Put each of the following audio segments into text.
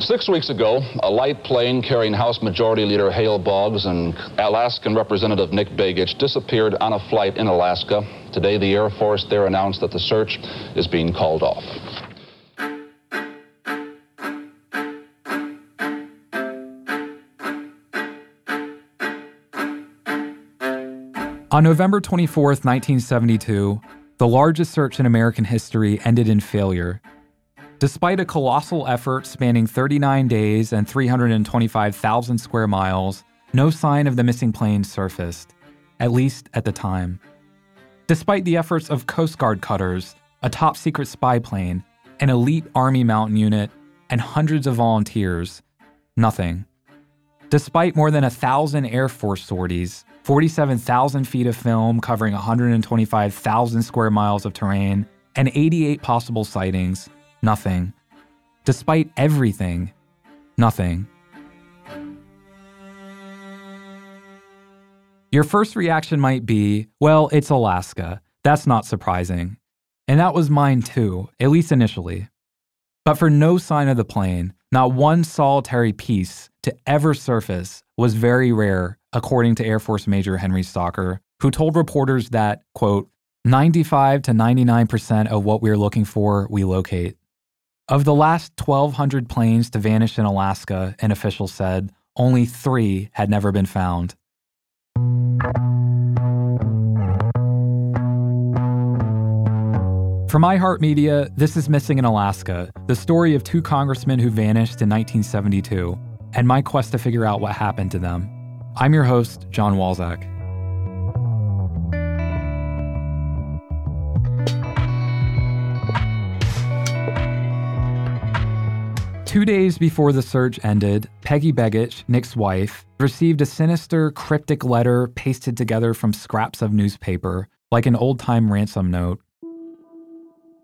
Six weeks ago, a light plane carrying House Majority Leader Hale Boggs and Alaskan Representative Nick Begich disappeared on a flight in Alaska. Today, the Air Force there announced that the search is being called off. On November 24, 1972, the largest search in American history ended in failure Despite a colossal effort spanning 39 days and 325,000 square miles, no sign of the missing plane surfaced, at least at the time. Despite the efforts of Coast Guard cutters, a top secret spy plane, an elite Army mountain unit, and hundreds of volunteers, nothing. Despite more than a thousand Air Force sorties, 47,000 feet of film covering 125,000 square miles of terrain, and 88 possible sightings, Nothing. Despite everything, nothing. Your first reaction might be, well, it's Alaska. That's not surprising. And that was mine too, at least initially. But for no sign of the plane, not one solitary piece to ever surface was very rare, according to Air Force Major Henry Stocker, who told reporters that, quote, 95 to 99% of what we're looking for, we locate. Of the last 1,200 planes to vanish in Alaska, an official said, only three had never been found. For iHeartMedia, this is Missing in Alaska, the story of two congressmen who vanished in 1972, and my quest to figure out what happened to them. I'm your host, Jon Walczak. Two days before the search ended, Peggy Begich, Nick's wife, received a sinister, cryptic letter pasted together from scraps of newspaper, like an old time ransom note.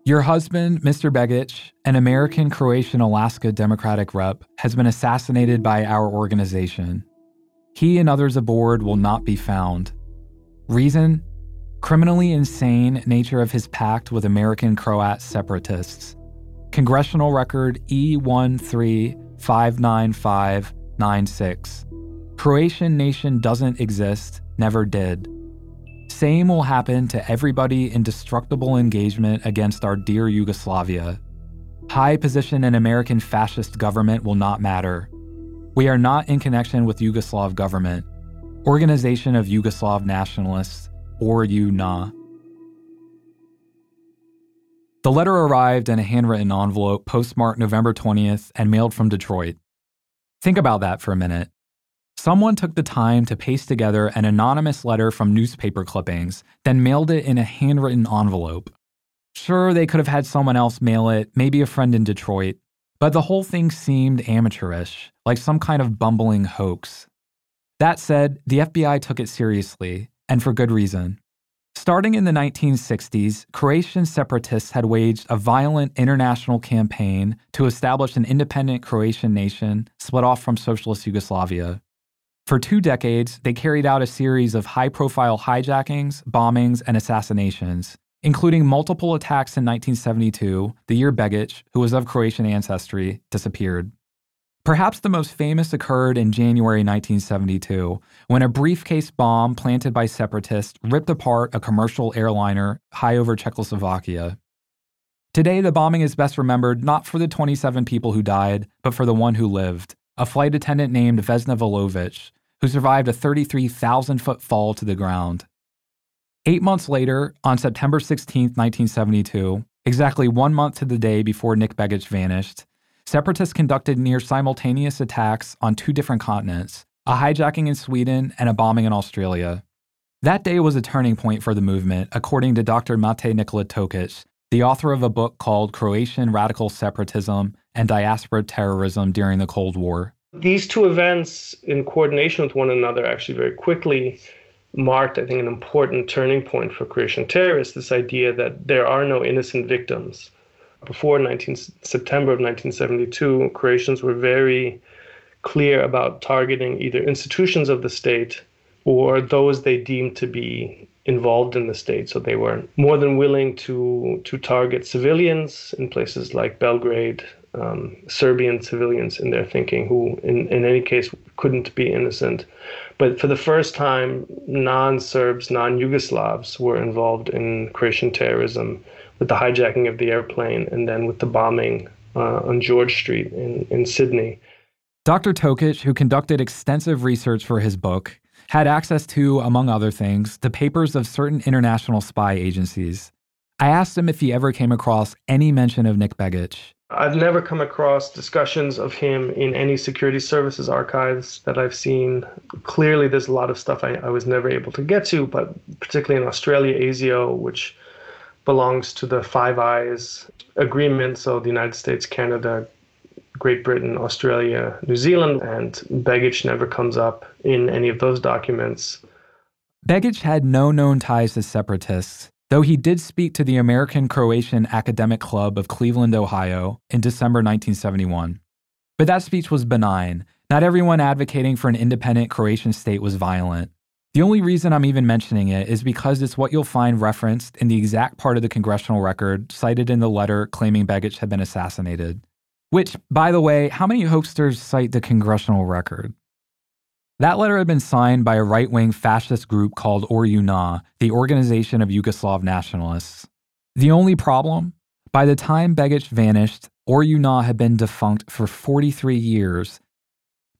Your husband, Mr. Begich, an American Croatian Alaska Democratic rep, has been assassinated by our organization. He and others aboard will not be found. Reason? Criminally insane nature of his pact with American Croat separatists. Congressional Record E1359596. Croatian nation doesn't exist, never did. Same will happen to everybody in destructible engagement against our dear Yugoslavia. High position in American fascist government will not matter. We are not in connection with Yugoslav government, Organization of Yugoslav Nationalists, or UNA. The letter arrived in a handwritten envelope postmarked November 20th and mailed from Detroit. Think about that for a minute. Someone took the time to paste together an anonymous letter from newspaper clippings, then mailed it in a handwritten envelope. Sure, they could have had someone else mail it, maybe a friend in Detroit, but the whole thing seemed amateurish, like some kind of bumbling hoax. That said, the FBI took it seriously, and for good reason. Starting in the 1960s, Croatian separatists had waged a violent international campaign to establish an independent Croatian nation split off from socialist Yugoslavia. For two decades, they carried out a series of high profile hijackings, bombings, and assassinations, including multiple attacks in 1972, the year Begich, who was of Croatian ancestry, disappeared. Perhaps the most famous occurred in January 1972 when a briefcase bomb planted by separatists ripped apart a commercial airliner high over Czechoslovakia. Today, the bombing is best remembered not for the 27 people who died, but for the one who lived, a flight attendant named Vesna Vulovic, who survived a 33,000 foot fall to the ground. Eight months later, on September 16, 1972, exactly one month to the day before Nick Begich vanished, Separatists conducted near simultaneous attacks on two different continents a hijacking in Sweden and a bombing in Australia. That day was a turning point for the movement, according to Dr. Mate Nikola Tokic, the author of a book called Croatian Radical Separatism and Diaspora Terrorism During the Cold War. These two events, in coordination with one another, actually very quickly marked, I think, an important turning point for Croatian terrorists this idea that there are no innocent victims before 19, September of 1972, Croatians were very clear about targeting either institutions of the state or those they deemed to be involved in the state. So they were more than willing to to target civilians in places like Belgrade, um, Serbian civilians in their thinking who, in, in any case, couldn't be innocent. But for the first time, non Serbs, non Yugoslavs were involved in Croatian terrorism with the hijacking of the airplane and then with the bombing uh, on George Street in, in Sydney. Dr. Tokic, who conducted extensive research for his book, had access to, among other things, the papers of certain international spy agencies. I asked him if he ever came across any mention of Nick Begich. I've never come across discussions of him in any security services archives that I've seen. Clearly, there's a lot of stuff I, I was never able to get to, but particularly in Australia, ASIO, which belongs to the Five Eyes agreement, so the United States, Canada, Great Britain, Australia, New Zealand, and Begich never comes up in any of those documents. Begich had no known ties to separatists, though he did speak to the American Croatian Academic Club of Cleveland, Ohio, in December 1971. But that speech was benign. Not everyone advocating for an independent Croatian state was violent. The only reason I'm even mentioning it is because it's what you'll find referenced in the exact part of the congressional record cited in the letter claiming Begich had been assassinated. Which, by the way, how many hoaxsters cite the congressional record? That letter had been signed by a right wing fascist group called ORJUNA, the Organization of Yugoslav Nationalists. The only problem? By the time Begich vanished, ORJUNA had been defunct for 43 years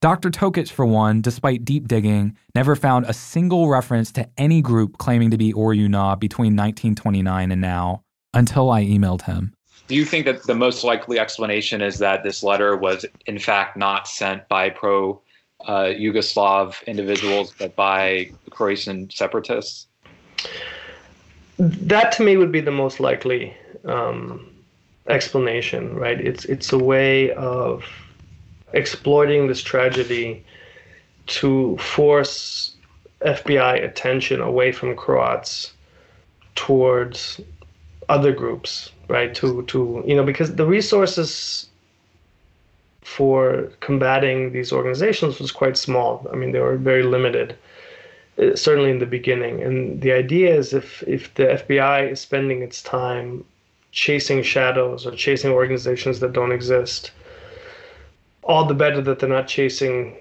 Dr. Tokic, for one, despite deep digging, never found a single reference to any group claiming to be ORJUNA between 1929 and now until I emailed him. Do you think that the most likely explanation is that this letter was, in fact, not sent by pro uh, Yugoslav individuals, but by Croatian separatists? That to me would be the most likely um, explanation, right? It's it's a way of exploiting this tragedy to force FBI attention away from Croats towards other groups, right? To to you know because the resources for combating these organizations was quite small. I mean, they were very limited, uh, certainly in the beginning. And the idea is if if the FBI is spending its time chasing shadows or chasing organizations that don't exist, all the better that they're not chasing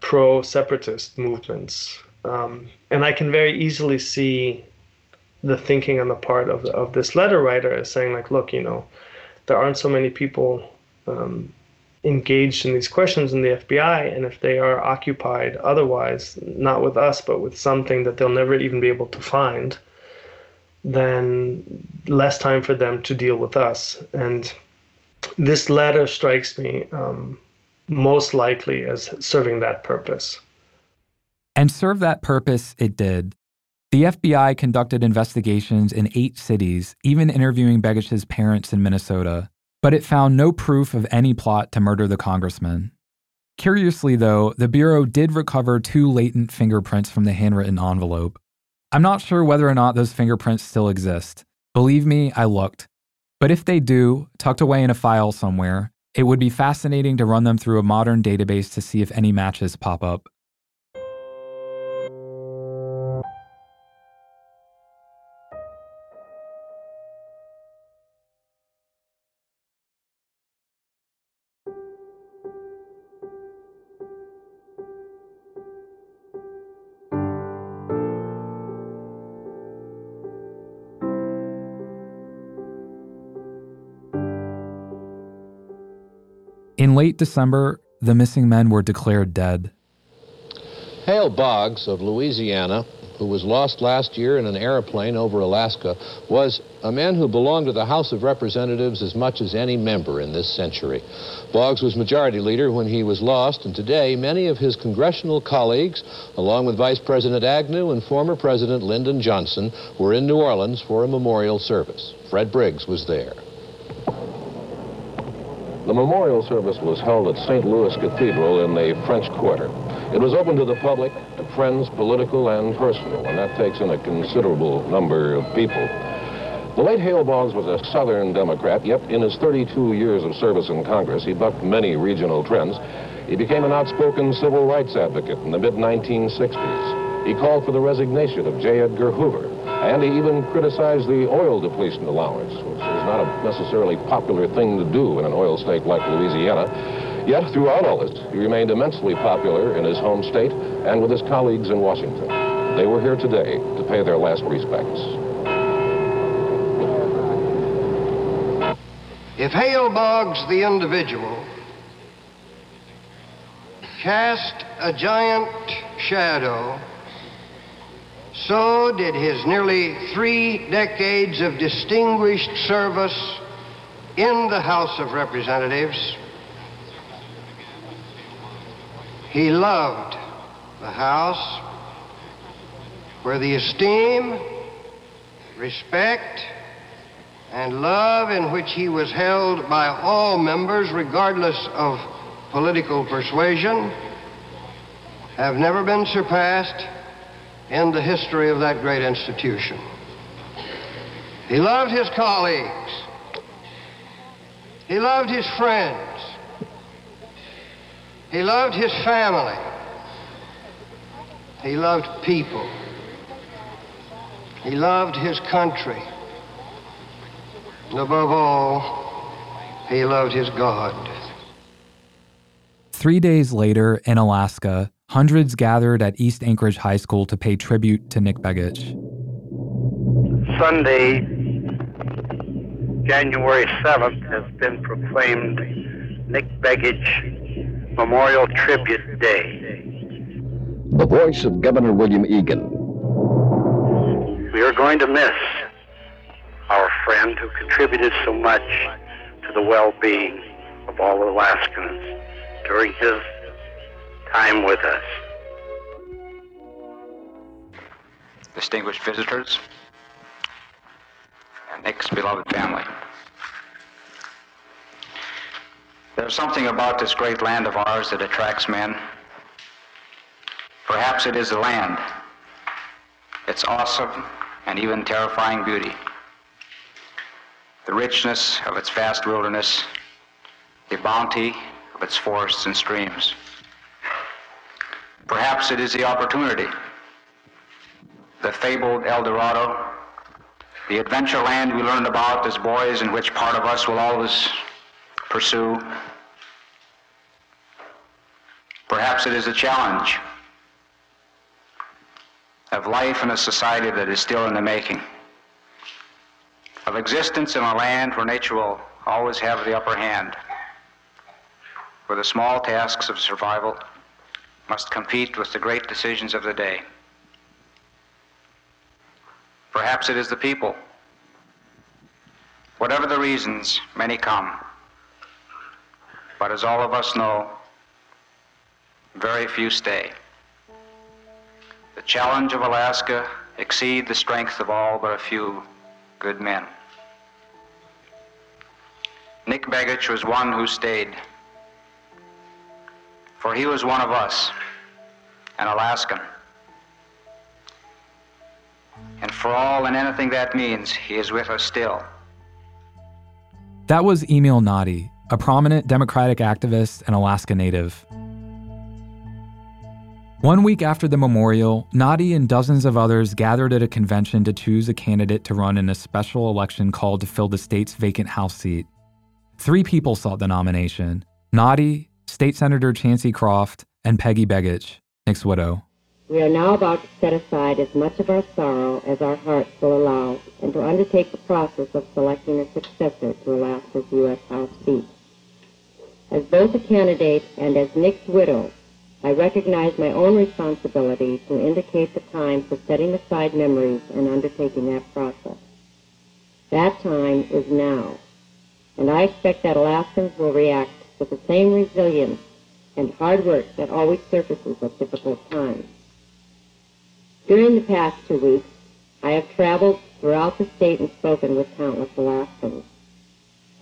pro separatist movements. Um, and I can very easily see the thinking on the part of, of this letter writer as saying, like, look, you know, there aren't so many people um, engaged in these questions in the FBI, and if they are occupied otherwise, not with us, but with something that they'll never even be able to find, then less time for them to deal with us. And this letter strikes me um, most likely as serving that purpose. And serve that purpose it did. The FBI conducted investigations in eight cities, even interviewing Begich's parents in Minnesota, but it found no proof of any plot to murder the congressman. Curiously, though, the Bureau did recover two latent fingerprints from the handwritten envelope. I'm not sure whether or not those fingerprints still exist. Believe me, I looked. But if they do, tucked away in a file somewhere, it would be fascinating to run them through a modern database to see if any matches pop up. In late December, the missing men were declared dead. Hale Boggs of Louisiana, who was lost last year in an airplane over Alaska, was a man who belonged to the House of Representatives as much as any member in this century. Boggs was majority leader when he was lost, and today many of his congressional colleagues, along with Vice President Agnew and former President Lyndon Johnson, were in New Orleans for a memorial service. Fred Briggs was there. Memorial service was held at St. Louis Cathedral in the French Quarter. It was open to the public, to friends, political and personal, and that takes in a considerable number of people. The late Hale Boggs was a Southern Democrat, yet in his 32 years of service in Congress, he bucked many regional trends. He became an outspoken civil rights advocate in the mid-1960s. He called for the resignation of J. Edgar Hoover, and he even criticized the oil depletion allowance, not a necessarily popular thing to do in an oil state like Louisiana. Yet, throughout all this, he remained immensely popular in his home state and with his colleagues in Washington. They were here today to pay their last respects. If Hale Boggs, the individual, cast a giant shadow, so did his nearly three decades of distinguished service in the House of Representatives. He loved the House where the esteem, respect, and love in which he was held by all members, regardless of political persuasion, have never been surpassed in the history of that great institution. He loved his colleagues. He loved his friends. He loved his family. He loved people. He loved his country. And above all, he loved his God. Three days later in Alaska, hundreds gathered at East Anchorage High School to pay tribute to Nick Begich. Sunday, January 7th, has been proclaimed Nick Begich Memorial Tribute Day. The voice of Governor William Egan. We are going to miss our friend who contributed so much to the well being of all Alaskans during his time with us. Distinguished visitors, and Nick's beloved family. There's something about this great land of ours that attracts men. Perhaps it is the land, its awesome and even terrifying beauty, the richness of its vast wilderness, the bounty of its forests and streams. Perhaps it is the opportunity, the fabled El Dorado, the adventure land we learned about as boys and which part of us will always pursue. Perhaps it is a challenge of life in a society that is still in the making, of existence in a land where nature will always have the upper hand, where the small tasks of survival must compete with the great decisions of the day. Perhaps it is the people. Whatever the reasons, many come. But as all of us know, very few stay. The challenge of Alaska exceed the strength of all but a few good men. Nick Begich was one who stayed, for he was one of us, an Alaskan. And for all and anything that means, he is with us still. That was Emil Notti, a prominent Democratic activist and Alaska native. One week after the memorial, Notti and dozens of others gathered at a convention to choose a candidate to run in a special election called to fill the state's vacant House seat. Three people sought the nomination Notti, State Senator Chancy Croft, and Peggy Begich, Nick's widow. We are now about to set aside as much of our sorrow as our hearts will allow and to undertake the process of selecting a successor to Alaska's U.S. House seat. As both a candidate and as Nick's widow, I recognize my own responsibility to indicate the time for setting aside memories and undertaking that process. That time is now, and I expect that Alaskans will react with the same resilience and hard work that always surfaces at difficult times. During the past two weeks, I have traveled throughout the state and spoken with countless Alaskans.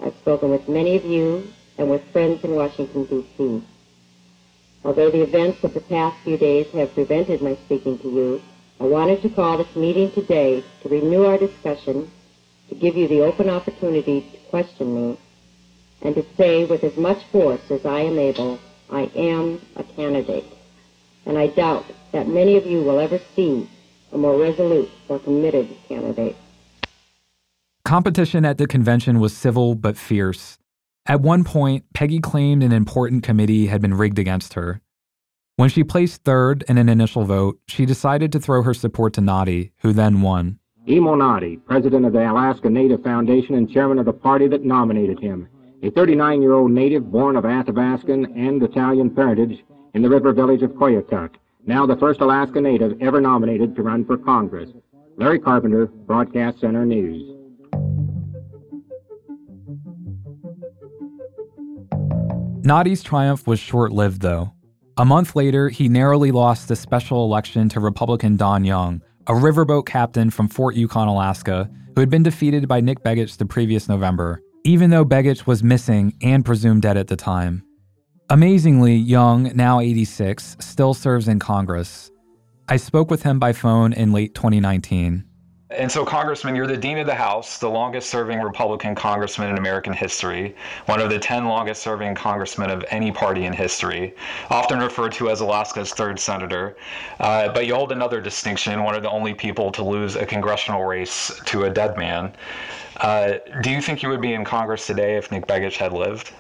I've spoken with many of you and with friends in Washington, D.C. Although the events of the past few days have prevented my speaking to you, I wanted to call this meeting today to renew our discussion, to give you the open opportunity to question me, and to say with as much force as I am able, I am a candidate. And I doubt that many of you will ever see a more resolute or committed candidate. Competition at the convention was civil but fierce. At one point, Peggy claimed an important committee had been rigged against her. When she placed third in an initial vote, she decided to throw her support to Notti, who then won. Emil Notti, president of the Alaska Native Foundation and chairman of the party that nominated him, a 39 year old native born of Athabascan and Italian parentage in the river village of Koyukuk, now the first Alaska native ever nominated to run for Congress. Larry Carpenter, Broadcast Center News. Notti's triumph was short lived, though. A month later, he narrowly lost the special election to Republican Don Young, a riverboat captain from Fort Yukon, Alaska, who had been defeated by Nick Begich the previous November, even though Begich was missing and presumed dead at the time. Amazingly, Young, now 86, still serves in Congress. I spoke with him by phone in late 2019. And so, Congressman, you're the Dean of the House, the longest serving Republican congressman in American history, one of the 10 longest serving congressmen of any party in history, often referred to as Alaska's third senator. Uh, but you hold another distinction, one of the only people to lose a congressional race to a dead man. Uh, do you think you would be in Congress today if Nick Begich had lived?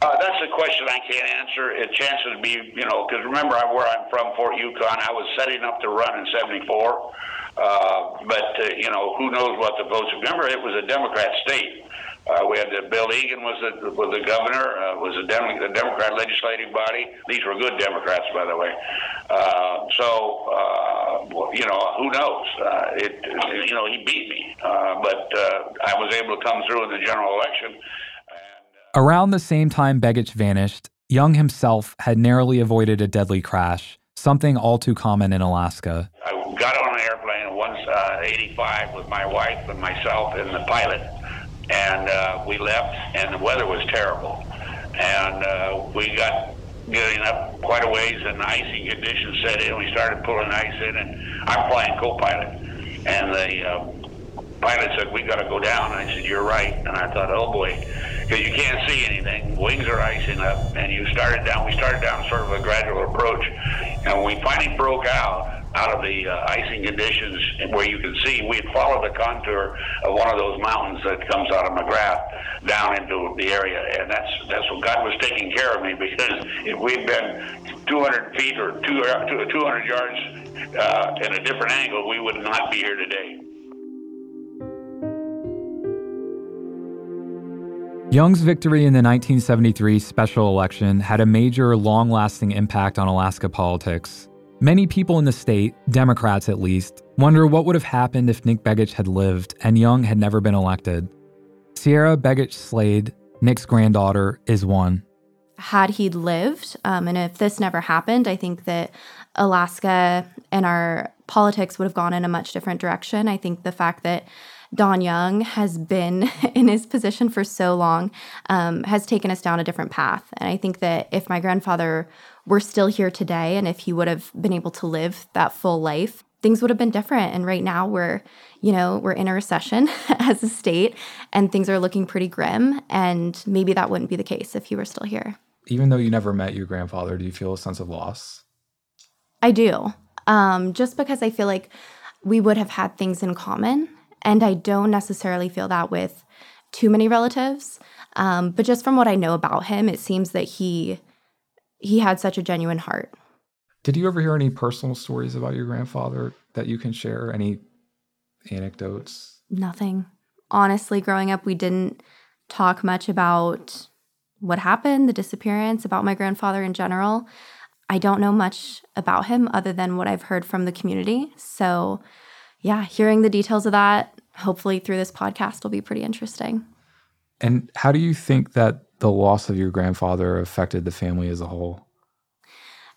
Uh, that's a question I can't answer. It chances to be, you know, because remember where I'm from, Fort Yukon, I was setting up to run in 74. Uh, but, uh, you know, who knows what the votes. Remember, it was a Democrat state. Uh, we had the, Bill Egan was the was the governor, uh, was a Dem- the Democrat legislative body. These were good Democrats, by the way. Uh, so uh, you know, who knows? Uh, it you know he beat me, uh, but uh, I was able to come through in the general election. Around the same time Begich vanished, Young himself had narrowly avoided a deadly crash, something all too common in Alaska. I got on an airplane once, uh, 85, with my wife and myself and the pilot, and uh, we left, and the weather was terrible. And uh, we got getting up quite a ways, and icy conditions set in. We started pulling ice in, and I'm flying co-pilot, and the uh, pilot said, "We got to go down." I said, "You're right." And I thought, "Oh boy." because you can't see anything. Wings are icing up, and you started down. We started down sort of a gradual approach, and we finally broke out out of the uh, icing conditions where you can see, we had followed the contour of one of those mountains that comes out of McGrath down into the area, and that's that's what God was taking care of me because if we'd been 200 feet or two, 200 yards uh, in a different angle, we would not be here today. Young's victory in the 1973 special election had a major, long lasting impact on Alaska politics. Many people in the state, Democrats at least, wonder what would have happened if Nick Begich had lived and Young had never been elected. Sierra Begich Slade, Nick's granddaughter, is one. Had he lived, um, and if this never happened, I think that Alaska and our politics would have gone in a much different direction. I think the fact that Don Young has been in his position for so long um, has taken us down a different path. And I think that if my grandfather were still here today and if he would have been able to live that full life, things would have been different. And right now we're, you know, we're in a recession as a state and things are looking pretty grim. And maybe that wouldn't be the case if he were still here. Even though you never met your grandfather, do you feel a sense of loss? I do. Um, just because I feel like we would have had things in common and I don't necessarily feel that with too many relatives. Um, but just from what I know about him, it seems that he he had such a genuine heart. Did you ever hear any personal stories about your grandfather that you can share? Any anecdotes? Nothing. Honestly, growing up, we didn't talk much about what happened, the disappearance, about my grandfather in general. I don't know much about him other than what I've heard from the community. So yeah, hearing the details of that, hopefully through this podcast, will be pretty interesting. And how do you think that the loss of your grandfather affected the family as a whole?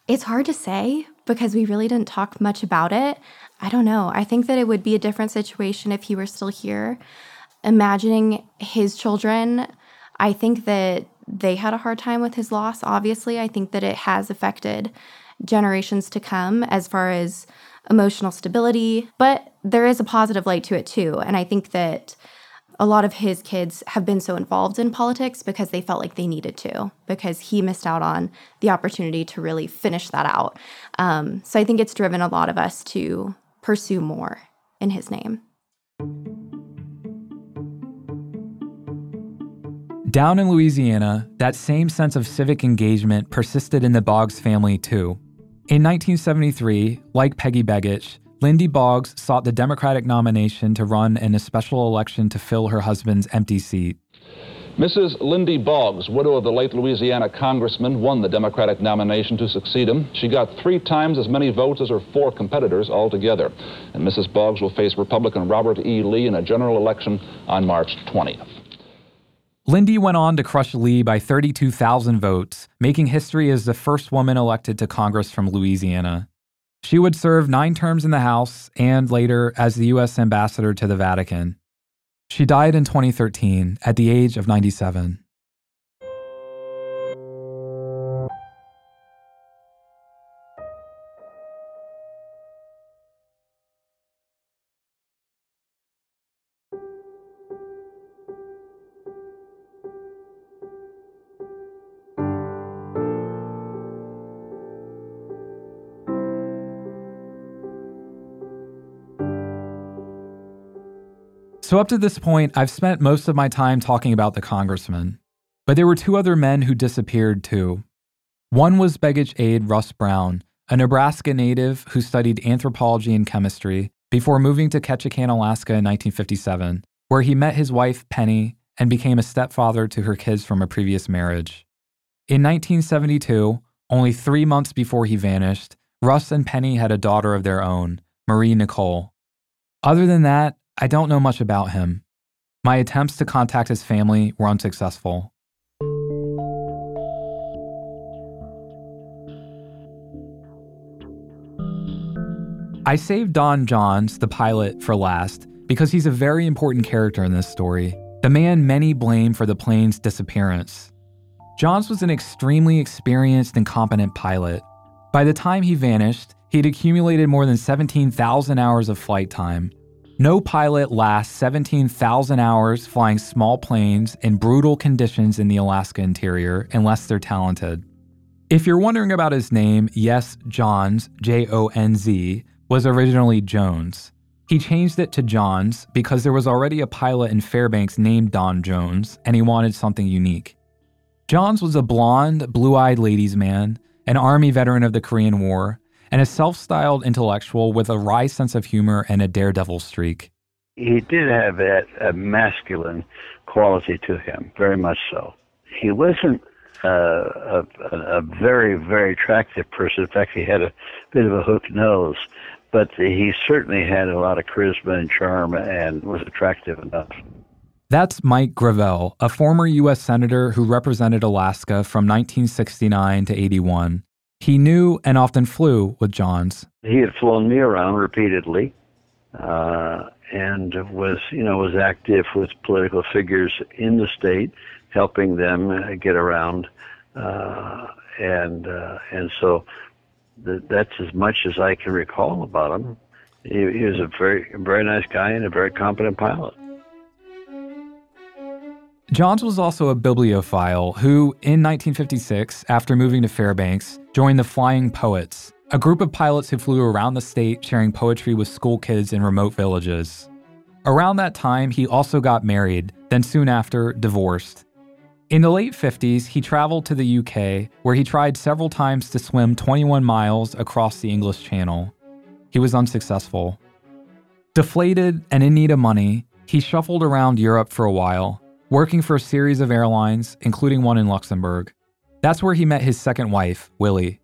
It's hard to say because we really didn't talk much about it. I don't know. I think that it would be a different situation if he were still here. Imagining his children, I think that they had a hard time with his loss, obviously. I think that it has affected generations to come as far as emotional stability. But there is a positive light to it too. And I think that a lot of his kids have been so involved in politics because they felt like they needed to, because he missed out on the opportunity to really finish that out. Um, so I think it's driven a lot of us to pursue more in his name. Down in Louisiana, that same sense of civic engagement persisted in the Boggs family too. In 1973, like Peggy Begich, Lindy Boggs sought the Democratic nomination to run in a special election to fill her husband's empty seat. Mrs. Lindy Boggs, widow of the late Louisiana congressman, won the Democratic nomination to succeed him. She got three times as many votes as her four competitors altogether. And Mrs. Boggs will face Republican Robert E. Lee in a general election on March 20th. Lindy went on to crush Lee by 32,000 votes, making history as the first woman elected to Congress from Louisiana. She would serve nine terms in the House and later as the U.S. ambassador to the Vatican. She died in 2013 at the age of 97. So, up to this point, I've spent most of my time talking about the congressman. But there were two other men who disappeared too. One was Begich aide Russ Brown, a Nebraska native who studied anthropology and chemistry before moving to Ketchikan, Alaska in 1957, where he met his wife, Penny, and became a stepfather to her kids from a previous marriage. In 1972, only three months before he vanished, Russ and Penny had a daughter of their own, Marie Nicole. Other than that, I don't know much about him. My attempts to contact his family were unsuccessful. I saved Don Johns, the pilot, for last because he's a very important character in this story, the man many blame for the plane's disappearance. Johns was an extremely experienced and competent pilot. By the time he vanished, he'd accumulated more than 17,000 hours of flight time, no pilot lasts 17,000 hours flying small planes in brutal conditions in the Alaska interior unless they're talented. If you're wondering about his name, yes, Johns, J O N Z, was originally Jones. He changed it to Johns because there was already a pilot in Fairbanks named Don Jones, and he wanted something unique. Johns was a blonde, blue eyed ladies' man, an Army veteran of the Korean War, and a self styled intellectual with a wry sense of humor and a daredevil streak. He did have that a masculine quality to him, very much so. He wasn't uh, a, a very, very attractive person. In fact, he had a bit of a hooked nose, but he certainly had a lot of charisma and charm and was attractive enough. That's Mike Gravel, a former U.S. Senator who represented Alaska from 1969 to 81. He knew and often flew with Johns. He had flown me around repeatedly, uh, and was you know was active with political figures in the state, helping them uh, get around, uh, and uh, and so th- that's as much as I can recall about him. He, he was a very very nice guy and a very competent pilot. Johns was also a bibliophile who, in 1956, after moving to Fairbanks, joined the Flying Poets, a group of pilots who flew around the state sharing poetry with school kids in remote villages. Around that time, he also got married, then soon after, divorced. In the late 50s, he traveled to the UK, where he tried several times to swim 21 miles across the English Channel. He was unsuccessful. Deflated and in need of money, he shuffled around Europe for a while working for a series of airlines, including one in Luxembourg. That's where he met his second wife, Willie.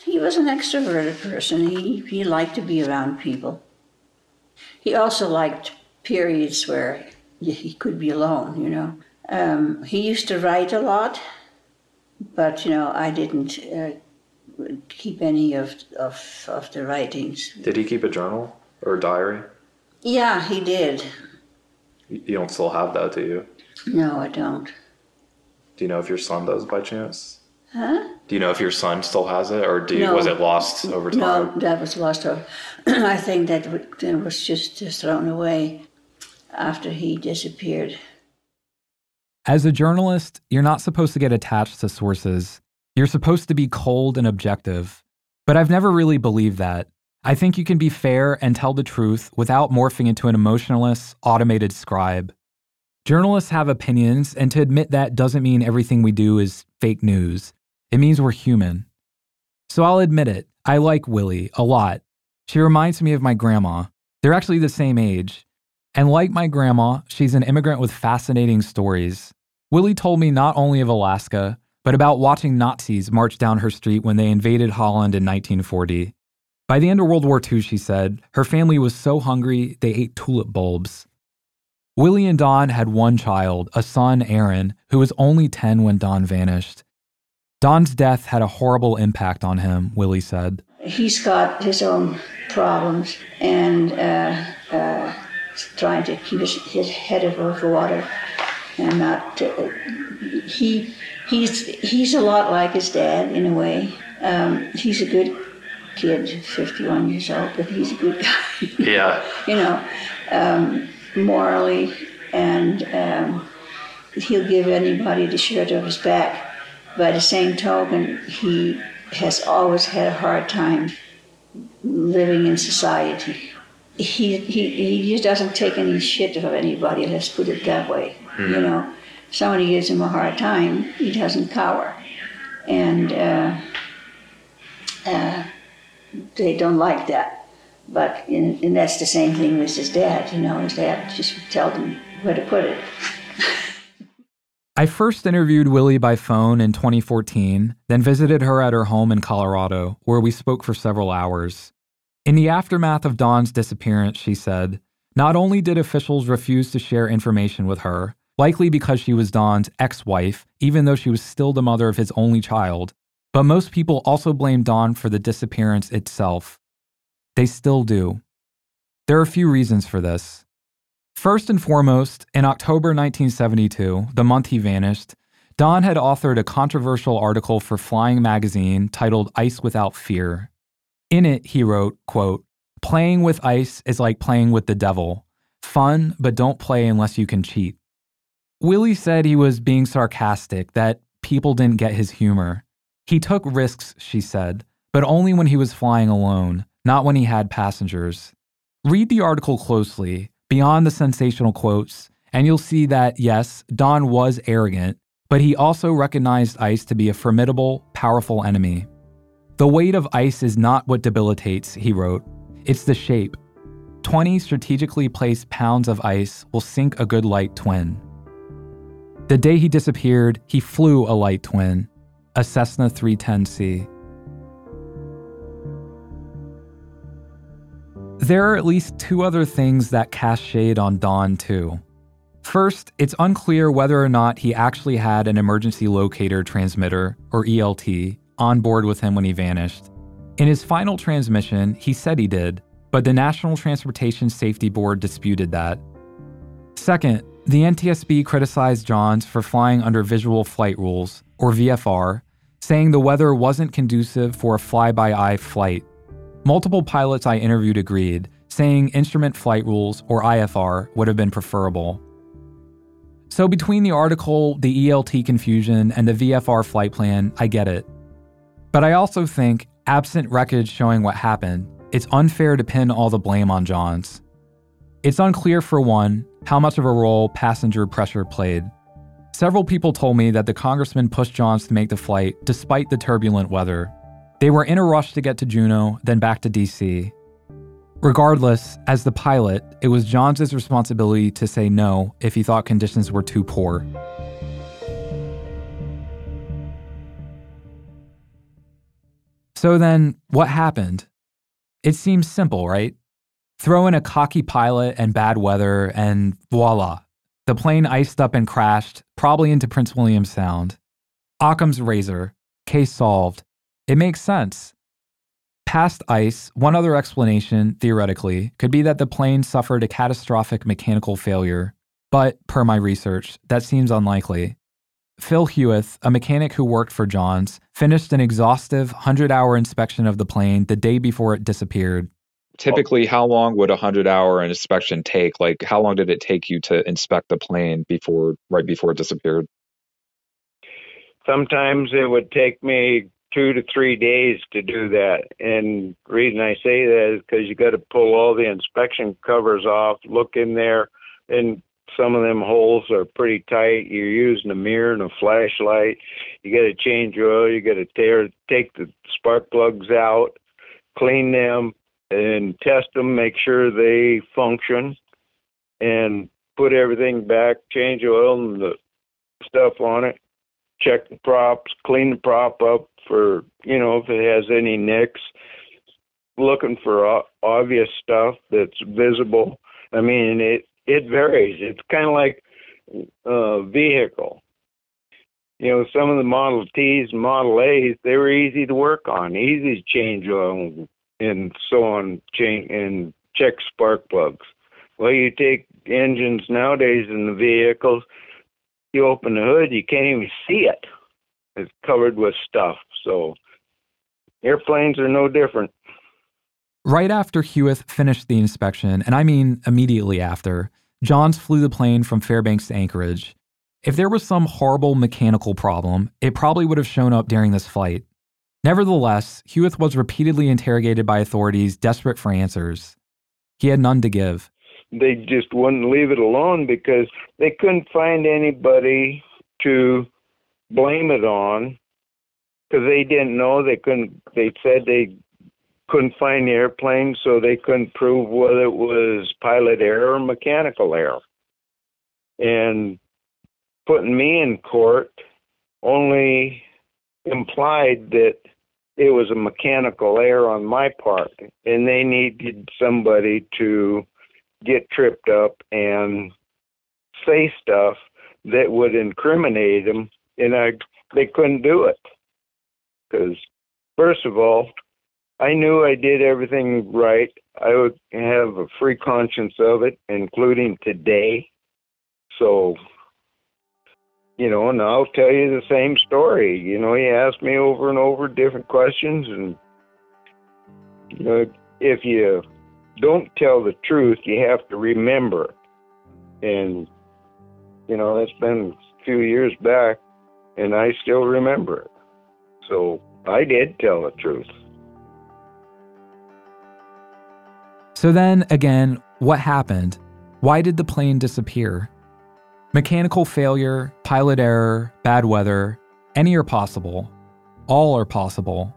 He was an extroverted person. He, he liked to be around people. He also liked periods where he could be alone, you know. Um, he used to write a lot, but, you know, I didn't uh, keep any of, of, of the writings. Did he keep a journal or a diary? Yeah, he did. You don't still have that, do you? No, I don't. Do you know if your son does by chance? Huh? Do you know if your son still has it, or do you, No. was it lost over time? No, that was lost. Over. I think that w- was just, just thrown away after he disappeared. As a journalist, you're not supposed to get attached to sources. You're supposed to be cold and objective. But I've never really believed that. I think you can be fair and tell the truth without morphing into an emotionless, automated scribe. Journalists have opinions, and to admit that doesn't mean everything we do is fake news. It means we're human. So I'll admit it, I like Willie a lot. She reminds me of my grandma. They're actually the same age. And like my grandma, she's an immigrant with fascinating stories. Willie told me not only of Alaska, but about watching Nazis march down her street when they invaded Holland in 1940. By the end of World War II, she said, her family was so hungry they ate tulip bulbs. Willie and Don had one child, a son, Aaron, who was only 10 when Don vanished. Don's death had a horrible impact on him, Willie said. He's got his own problems and uh, uh, trying to keep his, his head above the water and not. Uh, he he's he's a lot like his dad in a way. Um, he's a good kid, 51 years old, but he's a good guy. Yeah. you know, um, morally, and um, he'll give anybody the shirt off his back. By the same token, he has always had a hard time living in society. He, he, he just doesn't take any shit of anybody, let's put it that way. Hmm. You know, somebody gives him a hard time, he doesn't cower. And uh, uh, they don't like that. But and, and that's the same thing with his dad. You know, his dad just tell him where to put it. I first interviewed Willie by phone in 2014, then visited her at her home in Colorado, where we spoke for several hours. In the aftermath of Don's disappearance, she said, not only did officials refuse to share information with her, likely because she was Don's ex wife, even though she was still the mother of his only child, but most people also blamed Don for the disappearance itself. They still do. There are a few reasons for this. First and foremost, in October 1972, the month he vanished, Don had authored a controversial article for Flying magazine titled Ice Without Fear. In it, he wrote, quote, Playing with ice is like playing with the devil. Fun, but don't play unless you can cheat. Willie said he was being sarcastic, that people didn't get his humor. He took risks, she said, but only when he was flying alone, not when he had passengers. Read the article closely, beyond the sensational quotes, and you'll see that, yes, Don was arrogant, but he also recognized ice to be a formidable, powerful enemy. The weight of ice is not what debilitates, he wrote. It's the shape. 20 strategically placed pounds of ice will sink a good light twin. The day he disappeared, he flew a light twin, a Cessna 310C. There are at least two other things that cast shade on Don, too. First, it's unclear whether or not he actually had an emergency locator transmitter, or ELT, on board with him when he vanished. In his final transmission, he said he did, but the National Transportation Safety Board disputed that. Second, the NTSB criticized Johns for flying under visual flight rules, or VFR, saying the weather wasn't conducive for a fly by eye flight. Multiple pilots I interviewed agreed, saying instrument flight rules, or IFR, would have been preferable. So, between the article, the ELT confusion, and the VFR flight plan, I get it. But I also think, absent wreckage showing what happened, it's unfair to pin all the blame on Johns. It's unclear, for one, how much of a role passenger pressure played. Several people told me that the congressman pushed Johns to make the flight despite the turbulent weather. They were in a rush to get to Juneau, then back to DC. Regardless, as the pilot, it was Johns' responsibility to say no if he thought conditions were too poor. So then, what happened? It seems simple, right? Throw in a cocky pilot and bad weather, and voila. The plane iced up and crashed, probably into Prince William Sound. Occam's razor. Case solved. It makes sense. Past ice, one other explanation, theoretically, could be that the plane suffered a catastrophic mechanical failure. But, per my research, that seems unlikely. Phil Hewith, a mechanic who worked for Johns, finished an exhaustive 100 hour inspection of the plane the day before it disappeared. Typically, how long would a 100 hour inspection take? Like, how long did it take you to inspect the plane before, right before it disappeared? Sometimes it would take me two to three days to do that. And the reason I say that is because you got to pull all the inspection covers off, look in there, and some of them holes are pretty tight. You're using a mirror and a flashlight. You got to change oil. You got to tear, take the spark plugs out, clean them, and test them. Make sure they function, and put everything back. Change oil and the stuff on it. Check the props. Clean the prop up for you know if it has any nicks. Looking for obvious stuff that's visible. I mean, it it varies. It's kind of like a vehicle. You know, some of the Model Ts Model A's, they were easy to work on, easy to change oil and so on, change and check spark plugs. Well, you take engines nowadays in the vehicles, you open the hood, you can't even see it. It's covered with stuff. So airplanes are no different. Right after Hewith finished the inspection, and I mean immediately after, Johns flew the plane from Fairbanks to Anchorage. If there was some horrible mechanical problem, it probably would have shown up during this flight. Nevertheless, Hewith was repeatedly interrogated by authorities desperate for answers. He had none to give. They just wouldn't leave it alone because they couldn't find anybody to blame it on because they didn't know they couldn't they said they couldn't find the airplane, so they couldn't prove whether it was pilot error or mechanical error. And putting me in court only implied that it was a mechanical error on my part, and they needed somebody to get tripped up and say stuff that would incriminate them, and I they couldn't do it because first of all, I knew I did everything right. I would have a free conscience of it, including today. So, you know, and I'll tell you the same story. You know, he asked me over and over different questions, and, you know, if you don't tell the truth, you have to remember. And, you know, that's been a few years back, and I still remember it. So I did tell the truth. So then, again, what happened? Why did the plane disappear? Mechanical failure, pilot error, bad weather, any are possible. All are possible.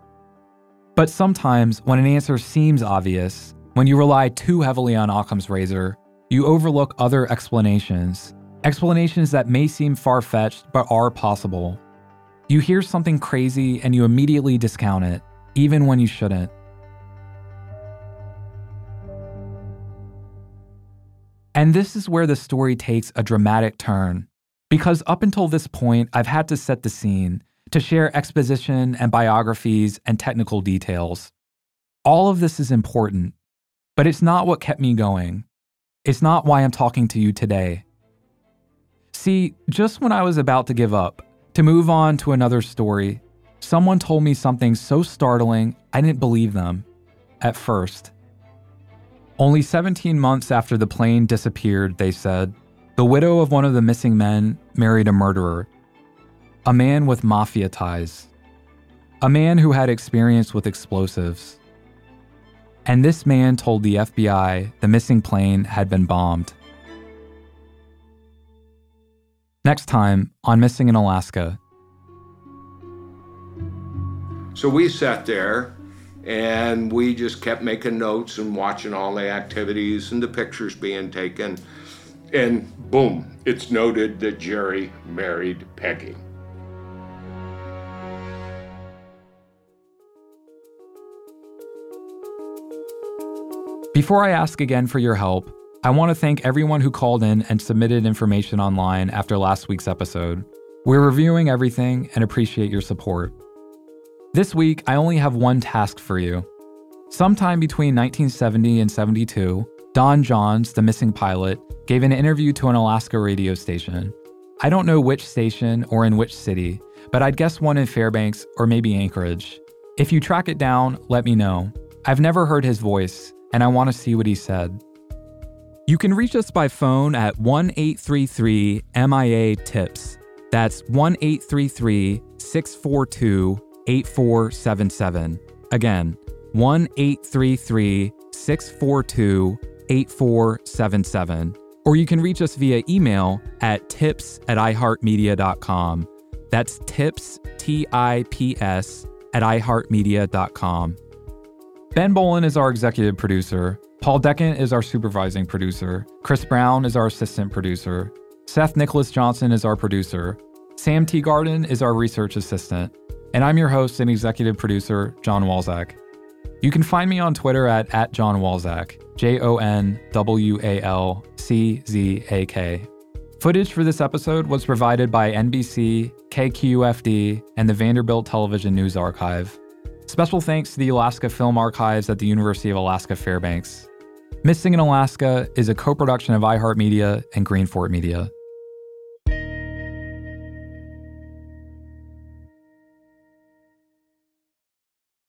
But sometimes, when an answer seems obvious, when you rely too heavily on Occam's razor, you overlook other explanations, explanations that may seem far fetched but are possible. You hear something crazy and you immediately discount it, even when you shouldn't. And this is where the story takes a dramatic turn. Because up until this point, I've had to set the scene, to share exposition and biographies and technical details. All of this is important, but it's not what kept me going. It's not why I'm talking to you today. See, just when I was about to give up, to move on to another story, someone told me something so startling I didn't believe them at first. Only 17 months after the plane disappeared, they said, the widow of one of the missing men married a murderer, a man with mafia ties, a man who had experience with explosives. And this man told the FBI the missing plane had been bombed. Next time on Missing in Alaska. So we sat there and we just kept making notes and watching all the activities and the pictures being taken. And boom, it's noted that Jerry married Peggy. Before I ask again for your help, I want to thank everyone who called in and submitted information online after last week's episode. We're reviewing everything and appreciate your support. This week, I only have one task for you. Sometime between 1970 and 72, Don Johns, the missing pilot, gave an interview to an Alaska radio station. I don't know which station or in which city, but I'd guess one in Fairbanks or maybe Anchorage. If you track it down, let me know. I've never heard his voice, and I want to see what he said. You can reach us by phone at 1 833 MIA TIPS. That's 1 833 642 8477. Again, 1 833 642 8477. Or you can reach us via email at tips at iheartmedia.com. That's tips, T I P S, at iheartmedia.com. Ben Bowlin is our executive producer. Paul Decant is our supervising producer. Chris Brown is our assistant producer. Seth Nicholas Johnson is our producer. Sam Teagarden is our research assistant. And I'm your host and executive producer, Jon Walczak. You can find me on Twitter at, at Jon Walczak, J O N W A L C Z A K. Footage for this episode was provided by NBC, KQFD, and the Vanderbilt Television News Archive. Special thanks to the Alaska Film Archives at the University of Alaska Fairbanks. Missing in Alaska is a co production of iHeartMedia and Greenfort Media.